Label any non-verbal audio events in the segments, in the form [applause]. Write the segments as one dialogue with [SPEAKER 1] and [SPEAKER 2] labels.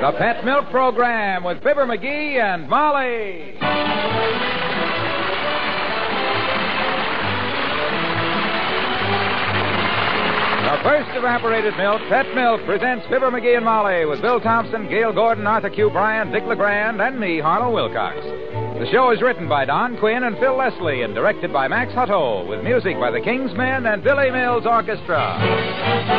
[SPEAKER 1] The Pet Milk Program with Fibber McGee and Molly. The first evaporated milk, Pet Milk, presents Fibber McGee and Molly with Bill Thompson, Gale Gordon, Arthur Q. Bryan, Dick LeGrand, and me, Harlow Wilcox. The show is written by Don Quinn and Phil Leslie and directed by Max Hutto with music by the King's Men and Billy Mills Orchestra.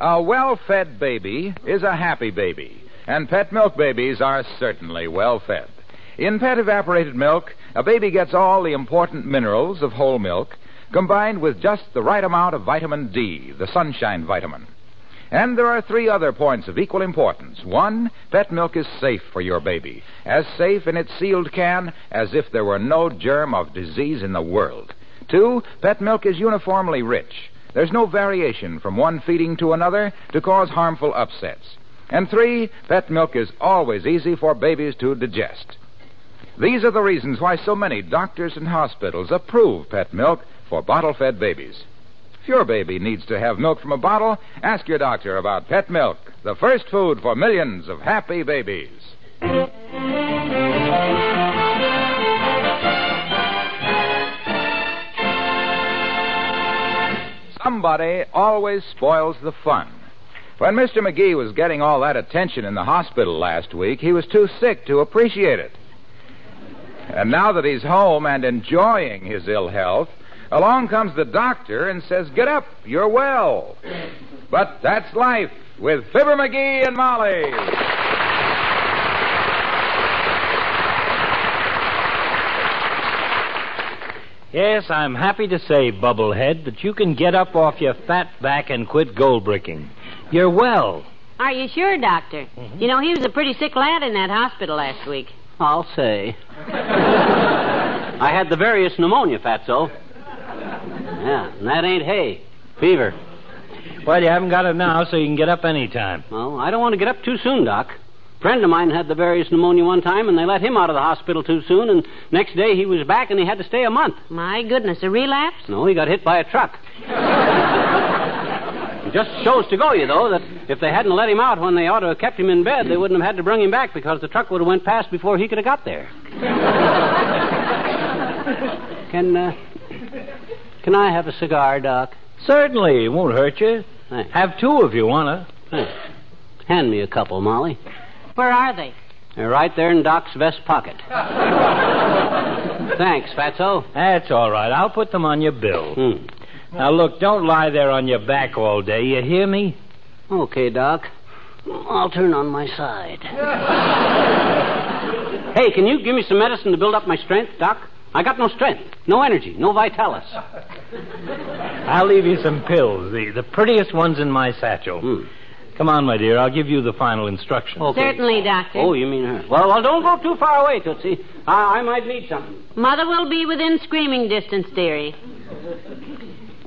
[SPEAKER 1] A well fed baby is a happy baby, and pet milk babies are certainly well fed. In pet evaporated milk, a baby gets all the important minerals of whole milk combined with just the right amount of vitamin D, the sunshine vitamin. And there are three other points of equal importance. One, pet milk is safe for your baby, as safe in its sealed can as if there were no germ of disease in the world. Two, pet milk is uniformly rich. There's no variation from one feeding to another to cause harmful upsets. And three, pet milk is always easy for babies to digest. These are the reasons why so many doctors and hospitals approve pet milk for bottle fed babies. If your baby needs to have milk from a bottle, ask your doctor about pet milk, the first food for millions of happy babies. Somebody always spoils the fun. When Mr. McGee was getting all that attention in the hospital last week, he was too sick to appreciate it. And now that he's home and enjoying his ill health, along comes the doctor and says, Get up, you're well. But that's life with Fibber McGee and Molly.
[SPEAKER 2] Yes, I'm happy to say, Bubblehead, that you can get up off your fat back and quit gold bricking. You're well.
[SPEAKER 3] Are you sure, Doctor? Mm-hmm. You know, he was a pretty sick lad in that hospital last week.
[SPEAKER 4] I'll say. I had the various pneumonia, Fatso. Yeah, and that ain't hay. Fever.
[SPEAKER 2] Well, you haven't got it now, so you can get up any time.
[SPEAKER 4] Well, I don't want to get up too soon, Doc. A friend of mine had the various pneumonia one time, and they let him out of the hospital too soon, and next day he was back and he had to stay a month.
[SPEAKER 3] My goodness, a relapse?
[SPEAKER 4] No, he got hit by a truck. it just shows to go you, though, that if they hadn't let him out when they ought to have kept him in bed, they wouldn't have had to bring him back because the truck would have went past before he could have got there. can, uh, can I have a cigar, Doc?
[SPEAKER 2] Certainly, it won't hurt you.
[SPEAKER 4] Thanks.
[SPEAKER 2] Have two if you want to.
[SPEAKER 4] Thanks. Hand me a couple, Molly.
[SPEAKER 3] Where are they?
[SPEAKER 4] They're right there in Doc's vest pocket. [laughs] Thanks, Fatso.
[SPEAKER 2] That's all right. I'll put them on your bill.
[SPEAKER 4] Hmm.
[SPEAKER 2] Now, look, don't lie there on your back all day. You hear me?
[SPEAKER 4] Okay, Doc. I'll turn on my side. [laughs] hey, can you give me some medicine to build up my strength, Doc? I got no strength, no energy, no vitalis.
[SPEAKER 2] I'll leave you some pills, the, the prettiest ones in my satchel.
[SPEAKER 4] Hmm.
[SPEAKER 2] Come on, my dear. I'll give you the final instructions.
[SPEAKER 4] Okay.
[SPEAKER 3] Certainly, Doctor.
[SPEAKER 4] Oh, you mean her? Well, well, don't go too far away, Tootsie. I, I might need something.
[SPEAKER 3] Mother will be within screaming distance, dearie.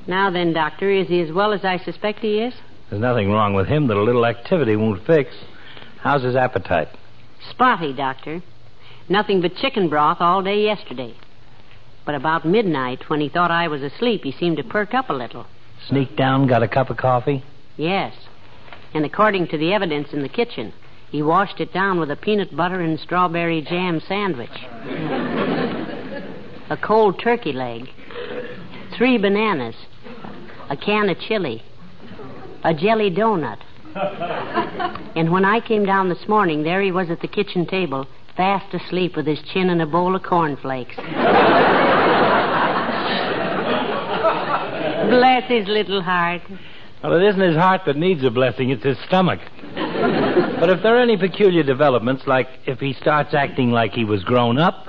[SPEAKER 3] Now then, Doctor, is he as well as I suspect he is?
[SPEAKER 2] There's nothing wrong with him that a little activity won't fix. How's his appetite?
[SPEAKER 3] Spotty, Doctor. Nothing but chicken broth all day yesterday. But about midnight, when he thought I was asleep, he seemed to perk up a little.
[SPEAKER 2] Sneaked down, got a cup of coffee?
[SPEAKER 3] Yes. And according to the evidence in the kitchen, he washed it down with a peanut butter and strawberry jam sandwich. a cold turkey leg. Three bananas. A can of chili. A jelly donut. And when I came down this morning, there he was at the kitchen table, fast asleep with his chin in a bowl of cornflakes. [laughs] Bless his little heart.
[SPEAKER 2] Well, it isn't his heart that needs a blessing, it's his stomach. [laughs] but if there are any peculiar developments, like if he starts acting like he was grown up,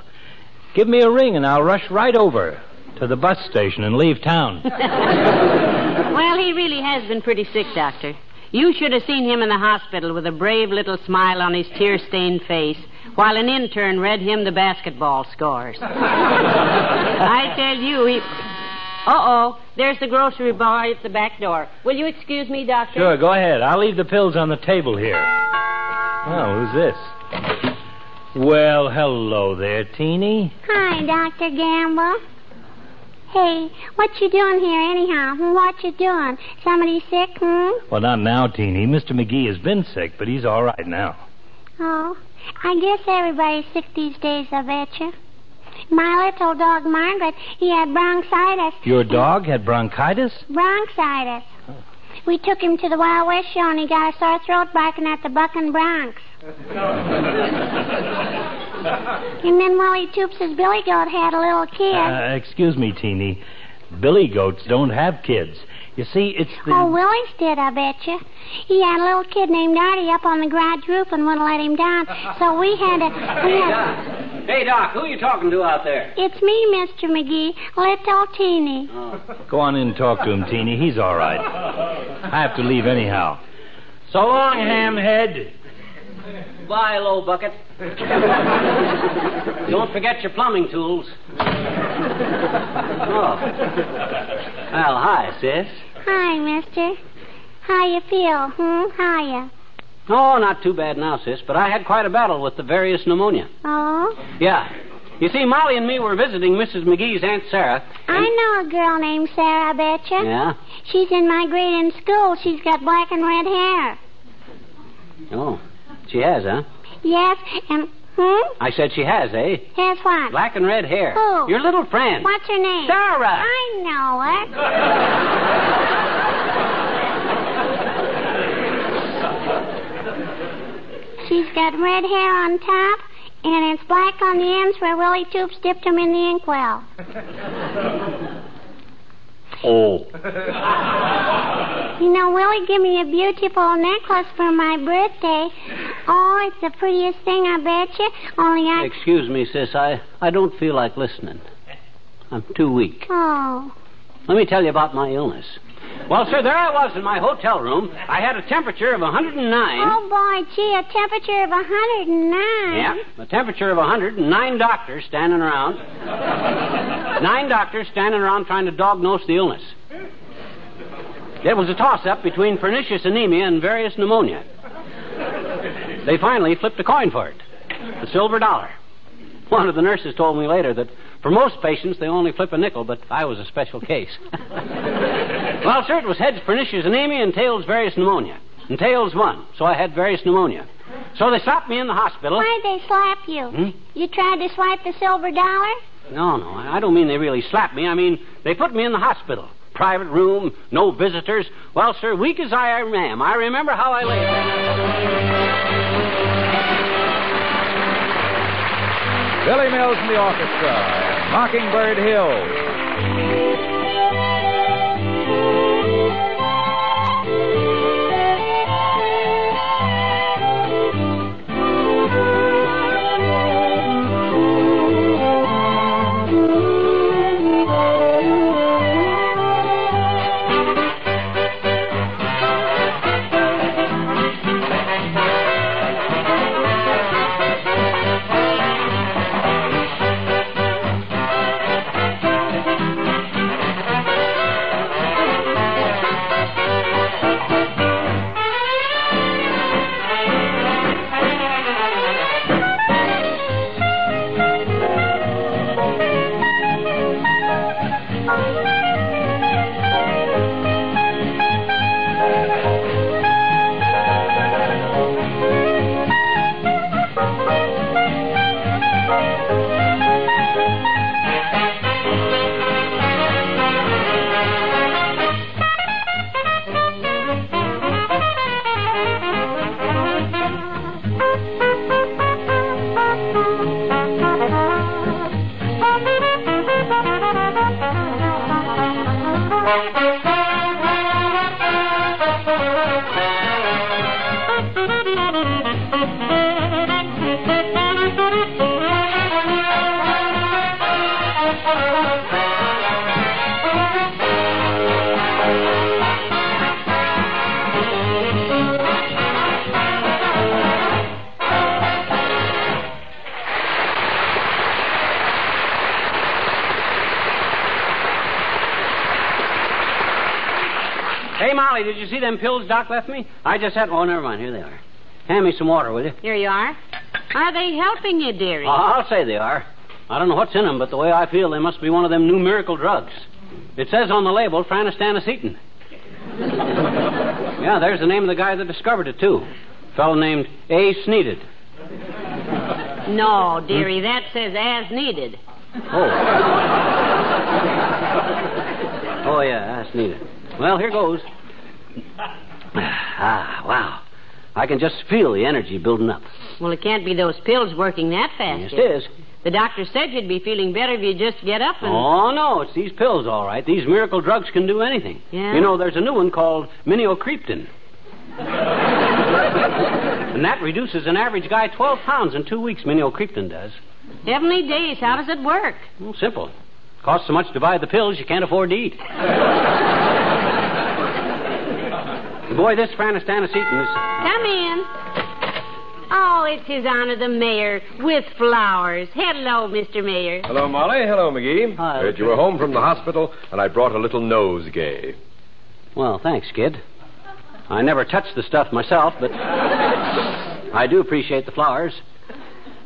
[SPEAKER 2] give me a ring and I'll rush right over to the bus station and leave town. [laughs]
[SPEAKER 3] Well, he really has been pretty sick, Doctor. You should have seen him in the hospital with a brave little smile on his tear stained face while an intern read him the basketball scores. [laughs] I tell you, he. Uh oh, there's the grocery boy at the back door. Will you excuse me, Doctor?
[SPEAKER 2] Sure, go ahead. I'll leave the pills on the table here. Oh, who's this? Well, hello there, Teeny.
[SPEAKER 5] Hi, Dr. Gamble. Hey, what you doing here anyhow? What you doing? Somebody sick, hmm?
[SPEAKER 2] Well, not now, Teeny. Mr. McGee has been sick, but he's all right now.
[SPEAKER 5] Oh, I guess everybody's sick these days, I bet you. My little dog Margaret, he had bronchitis.
[SPEAKER 2] Your dog had bronchitis?
[SPEAKER 5] Bronchitis. We took him to the Wild West show and he got a sore throat barking at the Buck and Bronx. [laughs] and then Willie Toops' billy goat had a little kid.
[SPEAKER 2] Uh, excuse me, Teeny. Billy goats don't have kids. You see, it's the.
[SPEAKER 5] Oh, Willie's did, I bet you. He had a little kid named Artie up on the garage roof and wouldn't let him down. So we had to. We had,
[SPEAKER 4] Doc. Hey, Doc, who are you talking to out there?
[SPEAKER 5] it's me, Mr. McGee, little Teeny.
[SPEAKER 2] Go on in and talk to him, Teeny. He's all right. I have to leave anyhow. So long, hamhead.
[SPEAKER 4] Bye, low bucket. Don't forget your plumbing tools. Oh. Well, hi, sis.
[SPEAKER 5] Hi, mister. How you feel, hmm? How you?
[SPEAKER 4] Oh, not too bad now, sis, but I had quite a battle with the various pneumonia.
[SPEAKER 5] Oh?
[SPEAKER 4] Yeah. You see, Molly and me were visiting Mrs. McGee's Aunt Sarah.
[SPEAKER 5] I know a girl named Sarah, I bet you.
[SPEAKER 4] Yeah?
[SPEAKER 5] She's in my grade in school. She's got black and red hair.
[SPEAKER 4] Oh, she has, huh?
[SPEAKER 5] Yes, and, hmm?
[SPEAKER 4] I said she has, eh?
[SPEAKER 5] Has what?
[SPEAKER 4] Black and red hair.
[SPEAKER 5] Who?
[SPEAKER 4] Your little friend.
[SPEAKER 5] What's her name?
[SPEAKER 4] Sarah.
[SPEAKER 5] I know it. [laughs] She's got red hair on top, and it's black on the ends where Willie Toops dipped him in the inkwell. [laughs]
[SPEAKER 4] Oh.
[SPEAKER 5] You know, Willie gave me a beautiful necklace for my birthday. Oh, it's the prettiest thing, I bet you. Only I.
[SPEAKER 4] Excuse me, sis. I, I don't feel like listening. I'm too weak.
[SPEAKER 5] Oh.
[SPEAKER 4] Let me tell you about my illness. Well, sir, there I was in my hotel room. I had a temperature of 109.
[SPEAKER 5] Oh, boy, gee, a temperature of 109.
[SPEAKER 4] Yeah, a temperature of 100 and nine doctors standing around. nine doctors standing around trying to diagnose the illness. It was a toss up between pernicious anemia and various pneumonia. They finally flipped a coin for it the silver dollar. One of the nurses told me later that for most patients they only flip a nickel, but I was a special case. [laughs] well, sir, it was heads pernicious anemia and tails various pneumonia. And tails won, so I had various pneumonia. So they slapped me in the hospital.
[SPEAKER 5] Why'd they slap you?
[SPEAKER 4] Hmm?
[SPEAKER 5] You tried to swipe the silver dollar?
[SPEAKER 4] No, no, I I don't mean they really slapped me. I mean they put me in the hospital. Private room, no visitors. Well, sir, weak as I am, I remember how I lay there.
[SPEAKER 1] Billy Mills and the orchestra, Mockingbird Hill. Thank you.
[SPEAKER 4] Hey, Molly, did you see them pills Doc left me? I just had. Oh, never mind. Here they are. Hand me some water, will you?
[SPEAKER 3] Here you are. Are they helping you, dearie?
[SPEAKER 4] Oh, I'll say they are. I don't know what's in them, but the way I feel, they must be one of them new miracle drugs. It says on the label, Franistanesetin. [laughs] yeah, there's the name of the guy that discovered it, too. A fellow named A. Sneeded.
[SPEAKER 3] No, dearie, hmm? that says as needed.
[SPEAKER 4] Oh. oh, yeah, that's needed. Well, here goes. Ah, wow. I can just feel the energy building up.
[SPEAKER 3] Well, it can't be those pills working that fast.
[SPEAKER 4] Yes,
[SPEAKER 3] yet.
[SPEAKER 4] it is.
[SPEAKER 3] The doctor said you'd be feeling better if you just get up and.
[SPEAKER 4] Oh, no, it's these pills, all right. These miracle drugs can do anything.
[SPEAKER 3] Yeah?
[SPEAKER 4] You know, there's a new one called miniocreptin. [laughs] and that reduces an average guy 12 pounds in two weeks, miniocreptin does.
[SPEAKER 3] Heavenly days, how does it work?
[SPEAKER 4] Well, simple. Costs so much to buy the pills, you can't afford to eat. [laughs] Boy, this Franistanesetin is...
[SPEAKER 3] Come in. Oh, it's His Honor the Mayor with flowers. Hello, Mr. Mayor.
[SPEAKER 6] Hello, Molly. Hello, McGee.
[SPEAKER 4] Hi,
[SPEAKER 6] Heard you were home from the hospital, and I brought a little nosegay.
[SPEAKER 4] Well, thanks, kid. I never touched the stuff myself, but I do appreciate the flowers.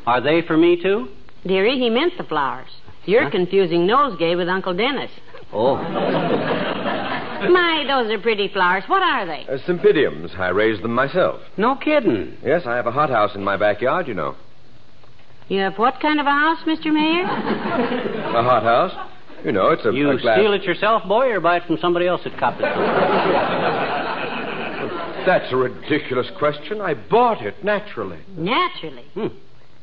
[SPEAKER 4] Are they for me, too?
[SPEAKER 3] Dearie, he meant the flowers. You're
[SPEAKER 4] Huh?
[SPEAKER 3] confusing nosegay with Uncle Dennis.
[SPEAKER 4] Oh. [laughs]
[SPEAKER 3] My, those are pretty flowers. What are they?
[SPEAKER 6] Uh, Cymbidiums. I raised them myself.
[SPEAKER 4] No kidding.
[SPEAKER 6] Yes, I have a hothouse in my backyard, you know.
[SPEAKER 3] You have what kind of a house, Mr. Mayor?
[SPEAKER 6] A hothouse? You know, it's a,
[SPEAKER 4] You
[SPEAKER 6] a glass.
[SPEAKER 4] steal it yourself, boy, or buy it from somebody else that copped it?
[SPEAKER 6] That's a ridiculous question. I bought it naturally.
[SPEAKER 3] Naturally.
[SPEAKER 4] Hmm.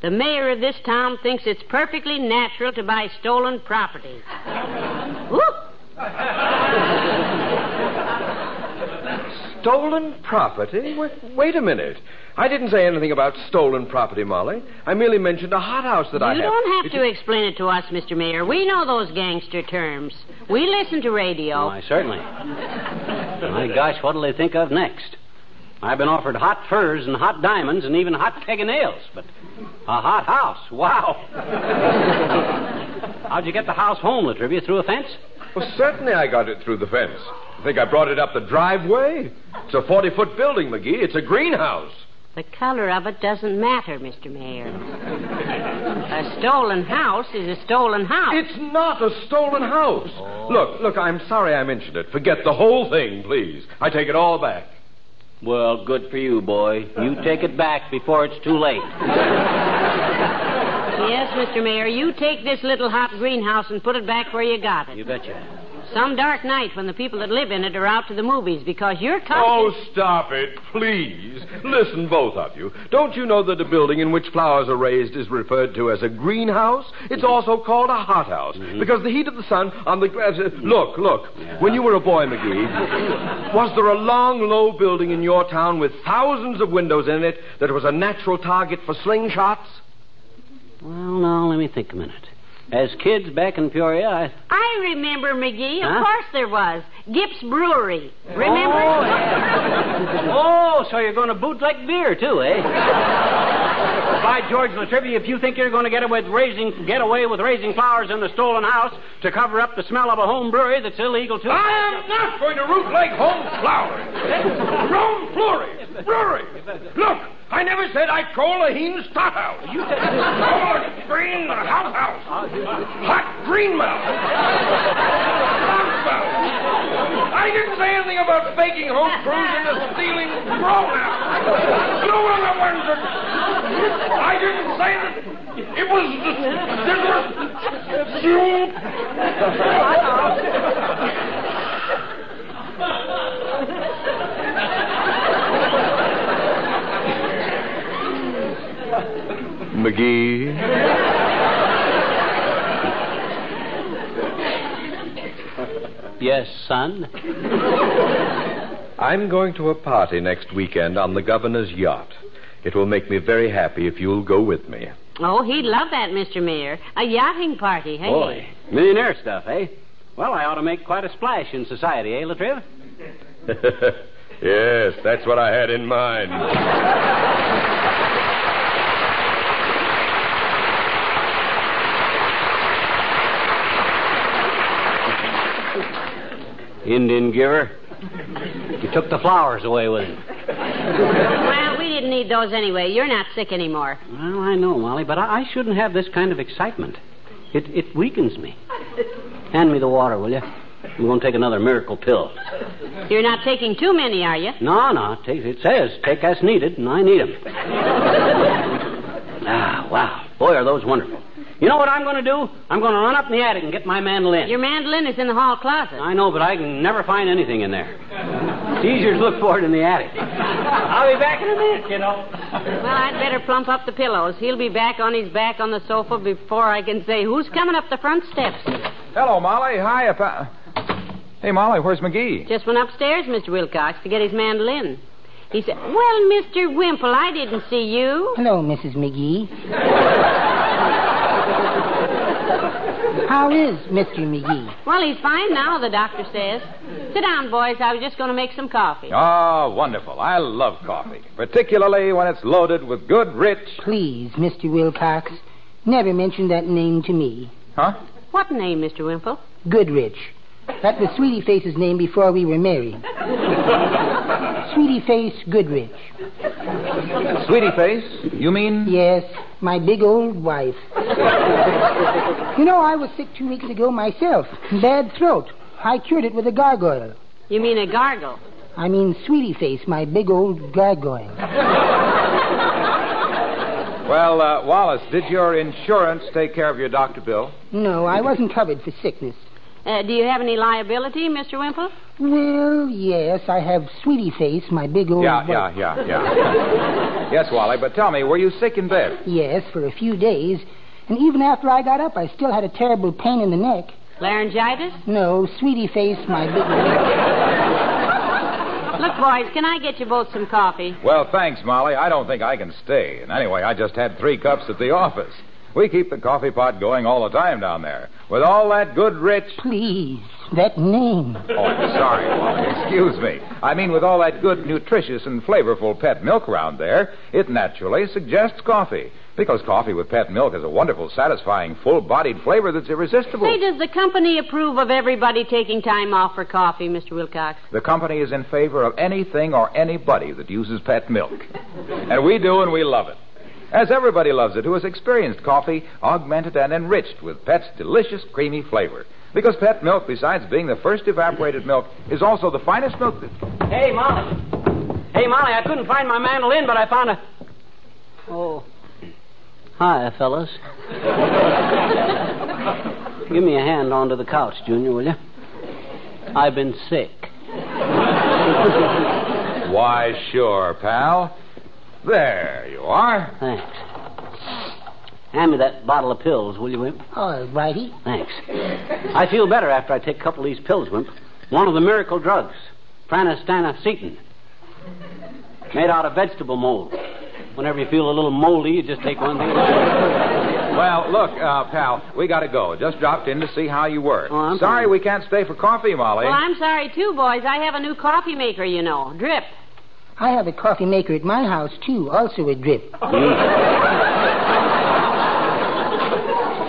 [SPEAKER 3] The mayor of this town thinks it's perfectly natural to buy stolen property. Whoop!
[SPEAKER 6] Stolen property? Wait, wait a minute. I didn't say anything about stolen property, Molly. I merely mentioned a hothouse that I have.
[SPEAKER 3] you don't have
[SPEAKER 6] It-
[SPEAKER 3] to explain it to us, Mr. Mayor. We know those gangster terms. We listen to radio.
[SPEAKER 4] Why, certainly. My gosh, what'll they think of next? I've been offered hot furs and hot diamonds and even hot peg and nails, but a hot house. Wow. [laughs] How'd you get the house home, Latrivia? Through a fence?
[SPEAKER 6] Well, certainly I got it through the fence. I think I brought it up the driveway. It's a 40 foot building, McGee. It's a greenhouse.
[SPEAKER 3] The color of it doesn't matter, Mr. Mayor. a stolen house is a stolen house.
[SPEAKER 6] It's not a stolen house. Oh. Look, look, I'm sorry I mentioned it. Forget the whole thing, please. I take it all back.
[SPEAKER 4] Well, good for you, boy. You take it back before it's too late.
[SPEAKER 3] Yes, Mr. Mayor, you take this little hot greenhouse and put it back where you got it.
[SPEAKER 4] You betcha.
[SPEAKER 3] Some dark night when the people that live in it are out to the movies because you're talking.
[SPEAKER 6] Oh, stop it, please. Listen, both of you. Don't you know that a building in which flowers are raised is referred to as a greenhouse? It's also called a hothouse because the heat of the sun on the grass. uh, Look, look. When you were a boy, McGee, was there a long, low building in your town with thousands of windows in it that was a natural target for slingshots?
[SPEAKER 4] Well, now, let me think a minute. As kids back in Peoria, I.
[SPEAKER 3] I remember, McGee. Of
[SPEAKER 4] Huh?
[SPEAKER 3] course there was. Gipp's Brewery. Remember?
[SPEAKER 4] Oh, so you're going to bootleg beer, too, eh? By George Latrivia, if you think you're going to get away with raising, get away with raising flowers in the stolen house to cover up the smell of a home brewery that's illegal, too.
[SPEAKER 6] I am not going to root like home flowers. Rome Flurry, brewery. Look, I never said I'd call a heen stot house. You said a green house house. Hot green mouth. I didn't say anything about faking home crews the stealing grown house. You were the ones that. I didn't say that. It was. This was. You. McGee.
[SPEAKER 4] Yes, son.
[SPEAKER 6] I'm going to a party next weekend on the governor's yacht. It will make me very happy if you'll go with me.
[SPEAKER 3] Oh, he'd love that, Mr. Mayor. A yachting party, hey?
[SPEAKER 4] Boy, millionaire stuff, eh? Well, I ought to make quite a splash in society, eh, Latriv? [laughs]
[SPEAKER 6] yes, that's what I had in mind. [laughs]
[SPEAKER 4] Indian giver. You took the flowers away with him.
[SPEAKER 3] Well, we didn't need those anyway. You're not sick anymore.
[SPEAKER 4] Well, I know, Molly, but I, I shouldn't have this kind of excitement. It, it weakens me. Hand me the water, will you? I'm going to take another miracle pill.
[SPEAKER 3] You're not taking too many, are you?
[SPEAKER 4] No, no. Take, it says take as needed, and I need them. [laughs] ah, wow. Boy, are those wonderful. You know what I'm going to do? I'm going to run up in the attic and get my mandolin.
[SPEAKER 3] Your mandolin is in the hall closet.
[SPEAKER 4] I know, but I can never find anything in there. It's easier to look for it in the attic. I'll be back in a minute, you know.
[SPEAKER 3] Well, I'd better plump up the pillows. He'll be back on his back on the sofa before I can say, Who's coming up the front steps?
[SPEAKER 1] Hello, Molly. Hi, pa- Hey, Molly, where's McGee?
[SPEAKER 3] Just went upstairs, Mr. Wilcox, to get his mandolin. He said, Well, Mr. Wimple, I didn't see you.
[SPEAKER 7] Hello, Mrs. McGee. [laughs] How is Mr. McGee?
[SPEAKER 3] Well, he's fine now, the doctor says. Sit down, boys. I was just going to make some coffee.
[SPEAKER 1] Oh, wonderful. I love coffee, particularly when it's loaded with good, rich.
[SPEAKER 7] Please, Mr. Wilcox, never mention that name to me.
[SPEAKER 1] Huh?
[SPEAKER 3] What name, Mr. Wimple?
[SPEAKER 7] Goodrich. That was Sweetie Face's name before we were married. Sweetie Face Goodrich.
[SPEAKER 1] Sweetie Face? You mean?
[SPEAKER 7] Yes, my big old wife. You know, I was sick two weeks ago myself. Bad throat. I cured it with a gargoyle.
[SPEAKER 3] You mean a gargle?
[SPEAKER 7] I mean, Sweetie Face, my big old gargoyle.
[SPEAKER 1] Well, uh, Wallace, did your insurance take care of your doctor bill?
[SPEAKER 7] No, I wasn't covered for sickness.
[SPEAKER 3] Uh, do you have any liability, Mr. Wimple?
[SPEAKER 7] Well, yes, I have Sweetie Face, my big old
[SPEAKER 1] Yeah,
[SPEAKER 7] wife.
[SPEAKER 1] yeah, yeah, yeah. [laughs] yes, Wally, but tell me, were you sick in bed?
[SPEAKER 7] Yes, for a few days. And even after I got up, I still had a terrible pain in the neck.
[SPEAKER 3] Laryngitis?
[SPEAKER 7] No, Sweetie Face, my big old...
[SPEAKER 3] Look, boys, can I get you both some coffee?
[SPEAKER 1] Well, thanks, Molly. I don't think I can stay. And anyway, I just had three cups at the office. We keep the coffee pot going all the time down there. With all that good, rich.
[SPEAKER 7] Please, that name.
[SPEAKER 1] Oh, I'm sorry, Molly. Excuse me. I mean, with all that good, nutritious, and flavorful pet milk around there, it naturally suggests coffee. Because coffee with pet milk has a wonderful, satisfying, full bodied flavor that's irresistible.
[SPEAKER 3] Say, does the company approve of everybody taking time off for coffee, Mr. Wilcox?
[SPEAKER 1] The company is in favor of anything or anybody that uses pet milk. [laughs] and we do, and we love it. As everybody loves it who has experienced coffee augmented and enriched with Pet's delicious, creamy flavor. Because Pet milk, besides being the first evaporated milk, is also the finest milk that.
[SPEAKER 4] Hey, Molly. Hey, Molly, I couldn't find my mandolin, but I found a. Oh. Hi, fellas. Give me a hand onto the couch, Junior, will you? I've been sick.
[SPEAKER 1] Why, sure, pal. There you are.
[SPEAKER 4] Thanks. Hand me that bottle of pills, will you, Wimp?
[SPEAKER 7] All righty.
[SPEAKER 4] Thanks. I feel better after I take a couple of these pills, Wimp. One of the miracle drugs, pranastanacetine, made out of vegetable mold. Whenever you feel a little moldy, you just take one thing. [laughs]
[SPEAKER 1] Well, look, uh, pal, we gotta go. Just dropped in to see how you were.
[SPEAKER 4] Oh, I'm
[SPEAKER 1] Sorry
[SPEAKER 4] fine.
[SPEAKER 1] we can't stay for coffee, Molly.
[SPEAKER 3] Well, I'm sorry, too, boys. I have a new coffee maker, you know. Drip.
[SPEAKER 7] I have a coffee maker at my house, too, also a drip.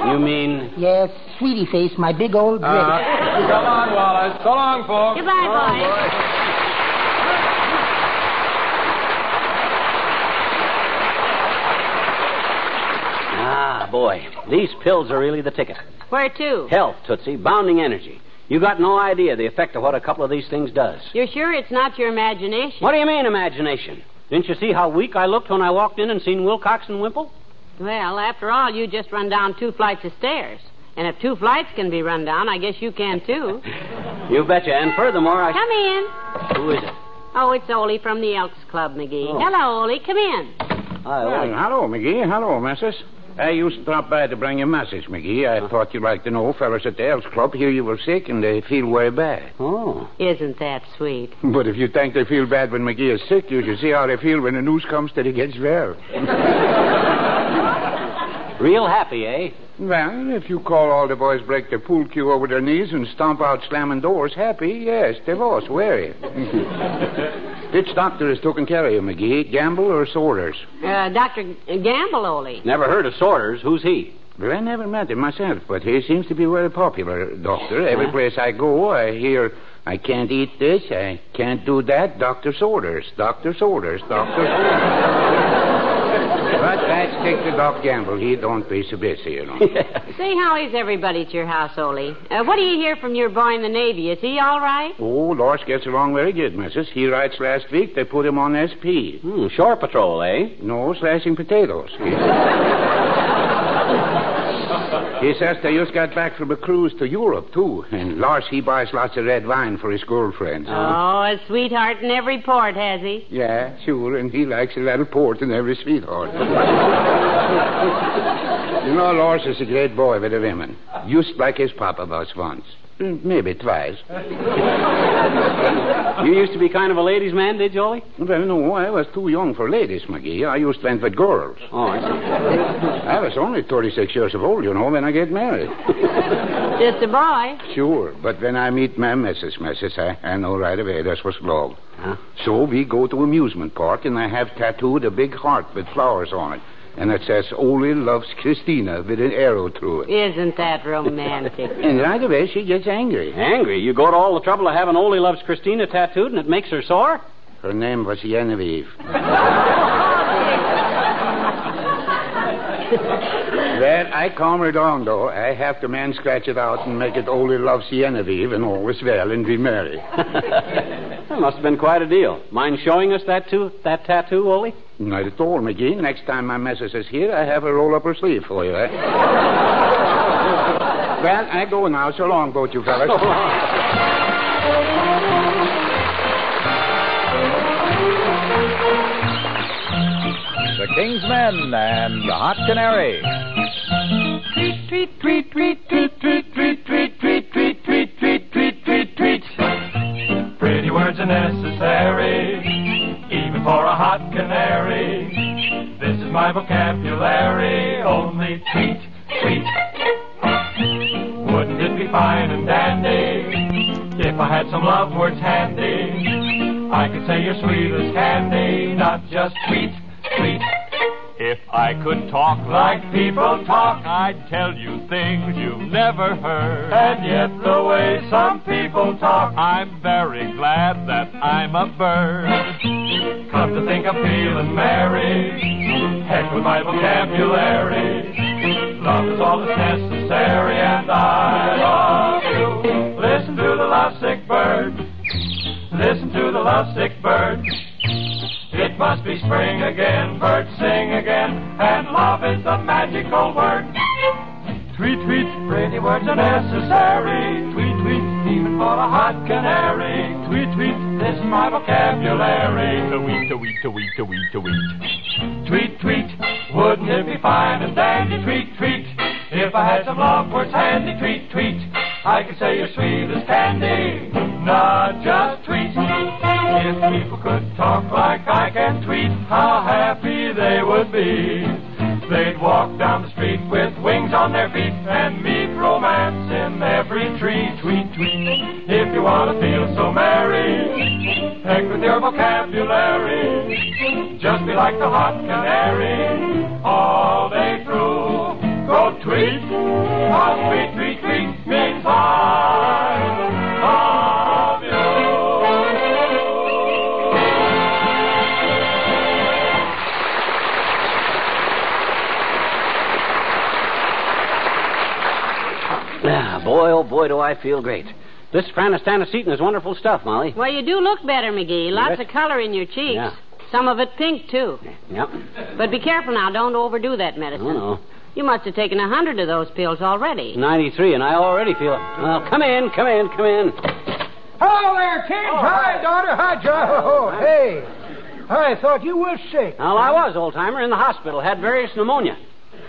[SPEAKER 4] You mean
[SPEAKER 7] Yes, Sweetie Face, my big old drip.
[SPEAKER 1] Uh, come on, Wallace. So long, folks.
[SPEAKER 3] Goodbye,
[SPEAKER 1] So long,
[SPEAKER 3] boys.
[SPEAKER 4] Ah, boy, these pills are really the ticket.
[SPEAKER 3] Where to?
[SPEAKER 4] Health, Tootsie, bounding energy. You got no idea the effect of what a couple of these things does.
[SPEAKER 3] You're sure it's not your imagination?
[SPEAKER 4] What do you mean, imagination? Didn't you see how weak I looked when I walked in and seen Wilcox and Wimple?
[SPEAKER 3] Well, after all, you just run down two flights of stairs. And if two flights can be run down, I guess you can, too. [laughs]
[SPEAKER 4] You betcha. And furthermore, I.
[SPEAKER 3] Come in.
[SPEAKER 4] Who is it?
[SPEAKER 3] Oh, it's Ole from the Elks Club, McGee.
[SPEAKER 4] Oh.
[SPEAKER 3] Hello, Ole. Come in.
[SPEAKER 4] Hi,
[SPEAKER 8] Well,
[SPEAKER 4] Ole.
[SPEAKER 8] hello, McGee. Hello, missus. I used to drop by to bring you a message, McGee. I thought you'd like to know, fellas at the Elks Club, hear you were sick and they feel very bad.
[SPEAKER 4] Oh.
[SPEAKER 3] Isn't that sweet? [laughs]
[SPEAKER 8] But if you think they feel bad when McGee is sick, you should see how they feel when the news comes that he gets well. [laughs]
[SPEAKER 4] Real happy, eh?
[SPEAKER 8] Well, if you call all the boys break their pool cue over their knees and stomp out slamming doors happy, yes, they've all swear it. Which doctor is taking care of you, McGee? Gamble or Sorters?
[SPEAKER 3] Uh, Dr. Gamble, Ole.
[SPEAKER 4] Never heard of sorters. Who's he?
[SPEAKER 8] Well, I never met him myself, but he seems to be very popular, doctor. Every
[SPEAKER 4] Huh?
[SPEAKER 8] place I go, I hear, I can't eat this, I can't do that, Dr. Sorters, Dr. Sorters, Dr. Sorters. But that's take the Doc Gamble. He don't be so busy, you know. [laughs]
[SPEAKER 3] Say, how is everybody at your house, Ole? Uh, what do you hear from your boy in the Navy? Is he all right?
[SPEAKER 8] Oh, Lars gets along very good, missus. He writes last week they put him on SP.
[SPEAKER 4] Hmm, shore patrol, eh?
[SPEAKER 8] No, slashing potatoes. [laughs] he says they just got back from a cruise to Europe, too. And Lars, he buys lots of red wine for his girlfriends.
[SPEAKER 3] Oh, a sweetheart in every port, has he?
[SPEAKER 8] Yeah, sure, and he likes a little port in every sweetheart. [laughs] you know, Lars is a great boy with the women. Just like his papa was once. Mm, Maybe twice. [laughs]
[SPEAKER 4] You used to be kind of a ladies' man, did you, Ole?
[SPEAKER 8] Well, no, I was too young for ladies, McGee. I used to went with girls.
[SPEAKER 4] Oh, I see.
[SPEAKER 8] I was only 36 years of old, you know, when I get married.
[SPEAKER 3] Just a boy.
[SPEAKER 8] Sure, but when I meet my missus, missus, I, I know right away that's what's love.
[SPEAKER 4] Huh?
[SPEAKER 8] So we go to amusement park, and I have tattooed a big heart with flowers on it. And it says, Ole loves Christina with an arrow through it.
[SPEAKER 3] Isn't that romantic? [laughs]
[SPEAKER 8] And right away she gets angry.
[SPEAKER 4] Angry? You go to all the trouble of having Ole loves Christina tattooed and it makes her sore?
[SPEAKER 8] Her name was Genevieve. [laughs] well, I calm her down, though. I have the man scratch it out and make it Ole love Genevieve, and all is well, and be merry. [laughs]
[SPEAKER 4] That must have been quite a deal. Mind showing us that, too, that tattoo, Ole?
[SPEAKER 8] Not at all, McGee. Next time my missus is here, I have her roll up her sleeve for you, eh? [laughs] well, I go now. So long, both you fellas. [laughs]
[SPEAKER 1] The King's Men and the Hot Canary.
[SPEAKER 9] Tweet, tweet, tweet, tweet, tweet, tweet, tweet, tweet, tweet, tweet, tweet, tweet, tweet. Pretty words are necessary, even for a hot canary. This is my vocabulary, only tweet, tweet. Wouldn't it be fine and dandy if I had some love words handy? I could say you're sweet as candy, not just tweet. I could talk like people talk, I'd tell you things you've never heard. And yet, the way some people talk, I'm very glad that I'm a bird. Come to think I'm feeling merry, heck with my vocabulary. Love is all that's necessary, and I love you. Listen to the lovesick bird. Listen to the lovesick bird. Must be spring again, birds sing again, and love is the magical word. Tweet, tweet, pretty words are necessary. Tweet, tweet, even for a hot canary. Tweet, tweet, this is my vocabulary. Tweet, tweet, tweet, tweet, tweet. Tweet, tweet, tweet, wouldn't it be fine and dandy? Tweet, tweet, if I had some love words handy. Tweet, tweet, I could say you're sweet as candy, not just tweet. If people could talk like I can tweet, how happy they would be. They'd walk down the street with wings on their feet and meet romance in every tree. Tweet, tweet. If you want to feel so merry, heck with your vocabulary. Just be like the hot canary all day through. Go tweet, tweet, tweet
[SPEAKER 4] boy, oh boy, do I feel great. This Franastanacetin is wonderful stuff, Molly.
[SPEAKER 3] Well, you do look better, McGee. Lots
[SPEAKER 4] bet.
[SPEAKER 3] of color in your cheeks.
[SPEAKER 4] Yeah.
[SPEAKER 3] Some of it pink, too.
[SPEAKER 4] Yep.
[SPEAKER 3] But be careful now. Don't overdo that oh, medicine.
[SPEAKER 4] Oh, no.
[SPEAKER 3] You must have taken a hundred of those pills already.
[SPEAKER 4] 93, and I already feel it. Well, come in, come in, come in.
[SPEAKER 7] Hello there, kids. Oh, hi, daughter. Hi, Joe. Oh, hey. I thought you were sick.
[SPEAKER 4] Well, I was, old timer, in the hospital. Had various pneumonia.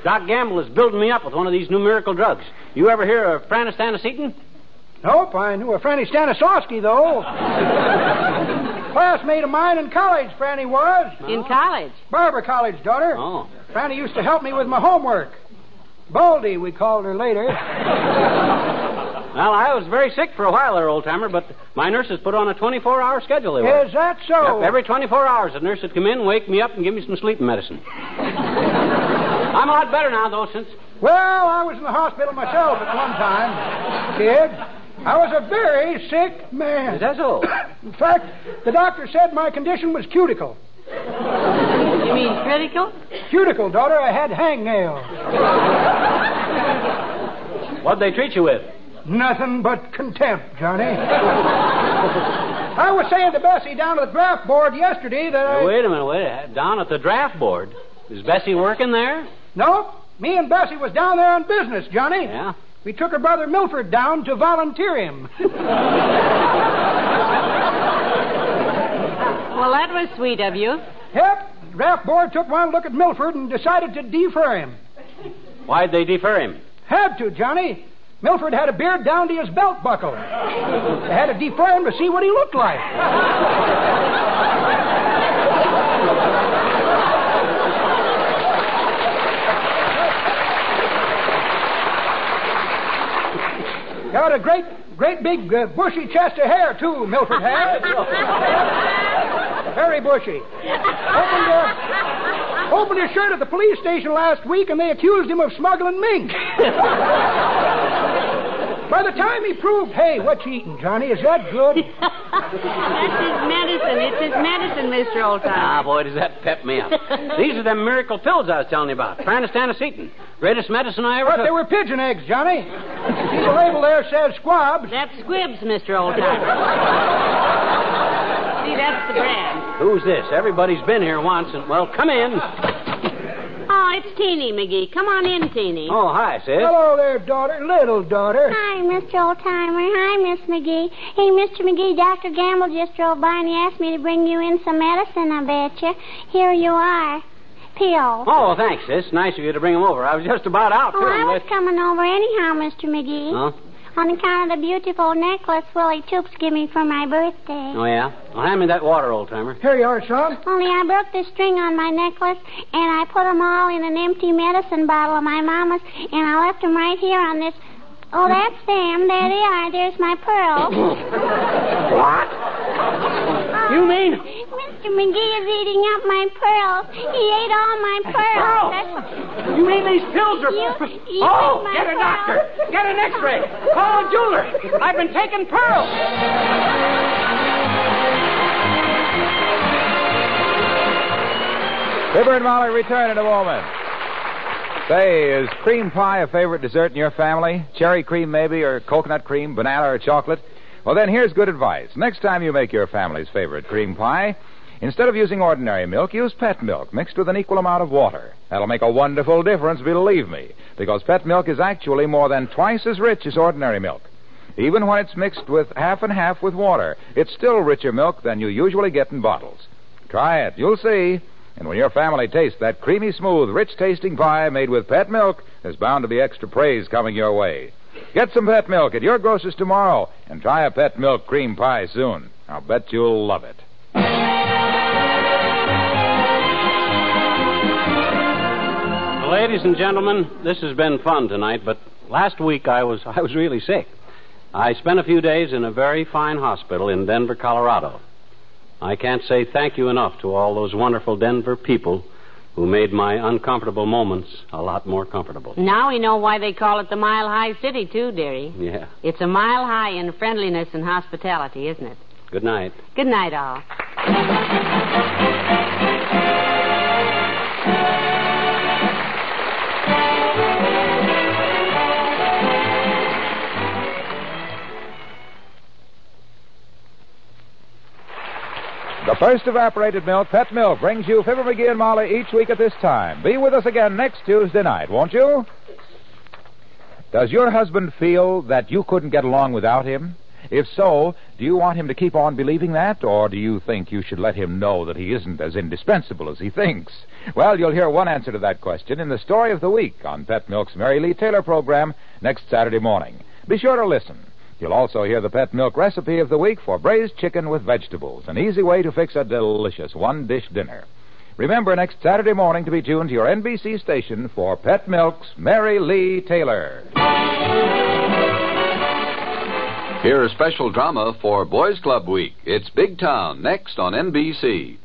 [SPEAKER 4] Doc Gamble is building me up with one of these new miracle drugs. You ever hear of Franastanacetin?
[SPEAKER 7] Nope, I knew a Franny Stanislavski, though. Classmate of mine in college, Franny was.
[SPEAKER 3] In college.
[SPEAKER 7] Barber College, daughter.
[SPEAKER 4] Oh.
[SPEAKER 7] Franny used to help me with my homework. Baldy, we called her later.
[SPEAKER 4] Well, I was very sick for a while there, old timer, but my nurses put on a 24 hour schedule. They were.
[SPEAKER 7] Is that so?
[SPEAKER 4] Yep, every 24 hours, the nurse would come in, wake me up, and give me some sleeping medicine. I'm a lot better now, though, since.
[SPEAKER 7] Well, I was in the hospital myself at one time, kid. I was a very sick man.
[SPEAKER 4] Is that so?
[SPEAKER 7] In fact, the doctor said my condition was cuticle.
[SPEAKER 3] You You mean critical?
[SPEAKER 10] Cuticle, daughter. I had hangnail.
[SPEAKER 4] What'd they treat you with?
[SPEAKER 10] Nothing but contempt, Johnny. I was saying to Bessie down at the draft board yesterday that I.
[SPEAKER 4] Hey, wait a minute, wait a minute. Down at the draft board. Is Bessie working there?
[SPEAKER 10] No, me and Bessie was down there on business, Johnny.
[SPEAKER 4] Yeah?
[SPEAKER 10] We took her brother Milford down to volunteer him. [laughs]
[SPEAKER 3] Uh, well, that was sweet of you.
[SPEAKER 10] Yep, the draft board took one look at Milford and decided to defer him.
[SPEAKER 4] Why'd they defer him?
[SPEAKER 10] Had to, Johnny. Milford had a beard down to his belt buckle. They had to defer him to see what he looked like. [laughs] Got a great, great big uh, bushy chest of hair, too, Milford had. Very bushy. Opened, uh, opened his shirt at the police station last week, and they accused him of smuggling mink. By the time he proved, hey, what you eating, Johnny? Is that good? [laughs]
[SPEAKER 3] That's his medicine. It's his medicine, Mr.
[SPEAKER 4] Old
[SPEAKER 3] Time.
[SPEAKER 4] Ah, boy, does that pep me up. [laughs] These are them miracle pills I was telling you about. Pranastanesetin. Greatest medicine I ever
[SPEAKER 10] But
[SPEAKER 4] took.
[SPEAKER 10] they were pigeon eggs, Johnny. See, the label there says squabs.
[SPEAKER 3] That's squibs, Mr. Oldtimer. [laughs] See, that's the brand.
[SPEAKER 4] Who's this? Everybody's been here once, and, well, come in.
[SPEAKER 3] Oh, it's Teeny McGee. Come on in, Teeny.
[SPEAKER 4] Oh, hi, sis.
[SPEAKER 10] Hello there, daughter. Little daughter.
[SPEAKER 5] Hi, Mr. Oldtimer. Hi, Miss McGee. Hey, Mr. McGee, Dr. Gamble just drove by and he asked me to bring you in some medicine, I bet you. Here you are. Pills.
[SPEAKER 4] Oh, thanks, sis. Nice of you to bring him over. I was just about out,
[SPEAKER 5] Oh. I was
[SPEAKER 4] with-
[SPEAKER 5] coming over anyhow, Mr. McGee.
[SPEAKER 4] Huh?
[SPEAKER 5] On account of the beautiful necklace Willie Toops gave me for my birthday.
[SPEAKER 4] Oh, yeah? Well, hand me that water, old timer.
[SPEAKER 10] Here you are, son.
[SPEAKER 5] Only I broke the string on my necklace, and I put put 'em all in an empty medicine bottle of my mama's, and I left left 'em right here on this. Oh, that's them. There they are. There's my pearls. [coughs]
[SPEAKER 4] What? You mean?
[SPEAKER 5] Mr. McGee is eating up my pearls. He ate all my pearls. That's...
[SPEAKER 4] You mean these pills are...
[SPEAKER 5] You- you
[SPEAKER 4] oh, get a
[SPEAKER 5] pearls.
[SPEAKER 4] doctor. Get an x-ray. Call a jeweler. I've been taking pearls.
[SPEAKER 1] Fibber and Molly return in a moment. Say, is cream pie a favorite dessert in your family? Cherry cream, maybe, or coconut cream, banana, or chocolate? Well, then here's good advice. Next time you make your family's favorite cream pie, instead of using ordinary milk, use pet milk mixed with an equal amount of water. That'll make a wonderful difference, believe me, because pet milk is actually more than twice as rich as ordinary milk. Even when it's mixed with half and half with water, it's still richer milk than you usually get in bottles. Try it. You'll see. And when your family tastes that creamy, smooth, rich tasting pie made with pet milk, there's bound to be extra praise coming your way. Get some pet milk at your grocer's tomorrow and try a pet milk cream pie soon. I'll bet you'll love it.
[SPEAKER 4] Ladies and gentlemen, this has been fun tonight, but last week I was [laughs] I was really sick. I spent a few days in a very fine hospital in Denver, Colorado. I can't say thank you enough to all those wonderful Denver people who made my uncomfortable moments a lot more comfortable.
[SPEAKER 3] Now we know why they call it the Mile High City, too, dearie.
[SPEAKER 4] Yeah.
[SPEAKER 3] It's a mile high in friendliness and hospitality, isn't it?
[SPEAKER 4] Good night.
[SPEAKER 3] Good night, all.
[SPEAKER 1] The first evaporated milk, Pet Milk, brings you Fibber McGee and Molly each week at this time. Be with us again next Tuesday night, won't you? Does your husband feel that you couldn't get along without him? If so, do you want him to keep on believing that, or do you think you should let him know that he isn't as indispensable as he thinks? Well, you'll hear one answer to that question in the story of the week on Pet Milk's Mary Lee Taylor program next Saturday morning. Be sure to listen. You'll also hear the Pet Milk recipe of the week for braised chicken with vegetables, an easy way to fix a delicious one dish dinner. Remember next Saturday morning to be tuned to your NBC station for Pet Milk's Mary Lee Taylor.
[SPEAKER 11] Hear a special drama for Boys Club Week. It's Big Town next on NBC.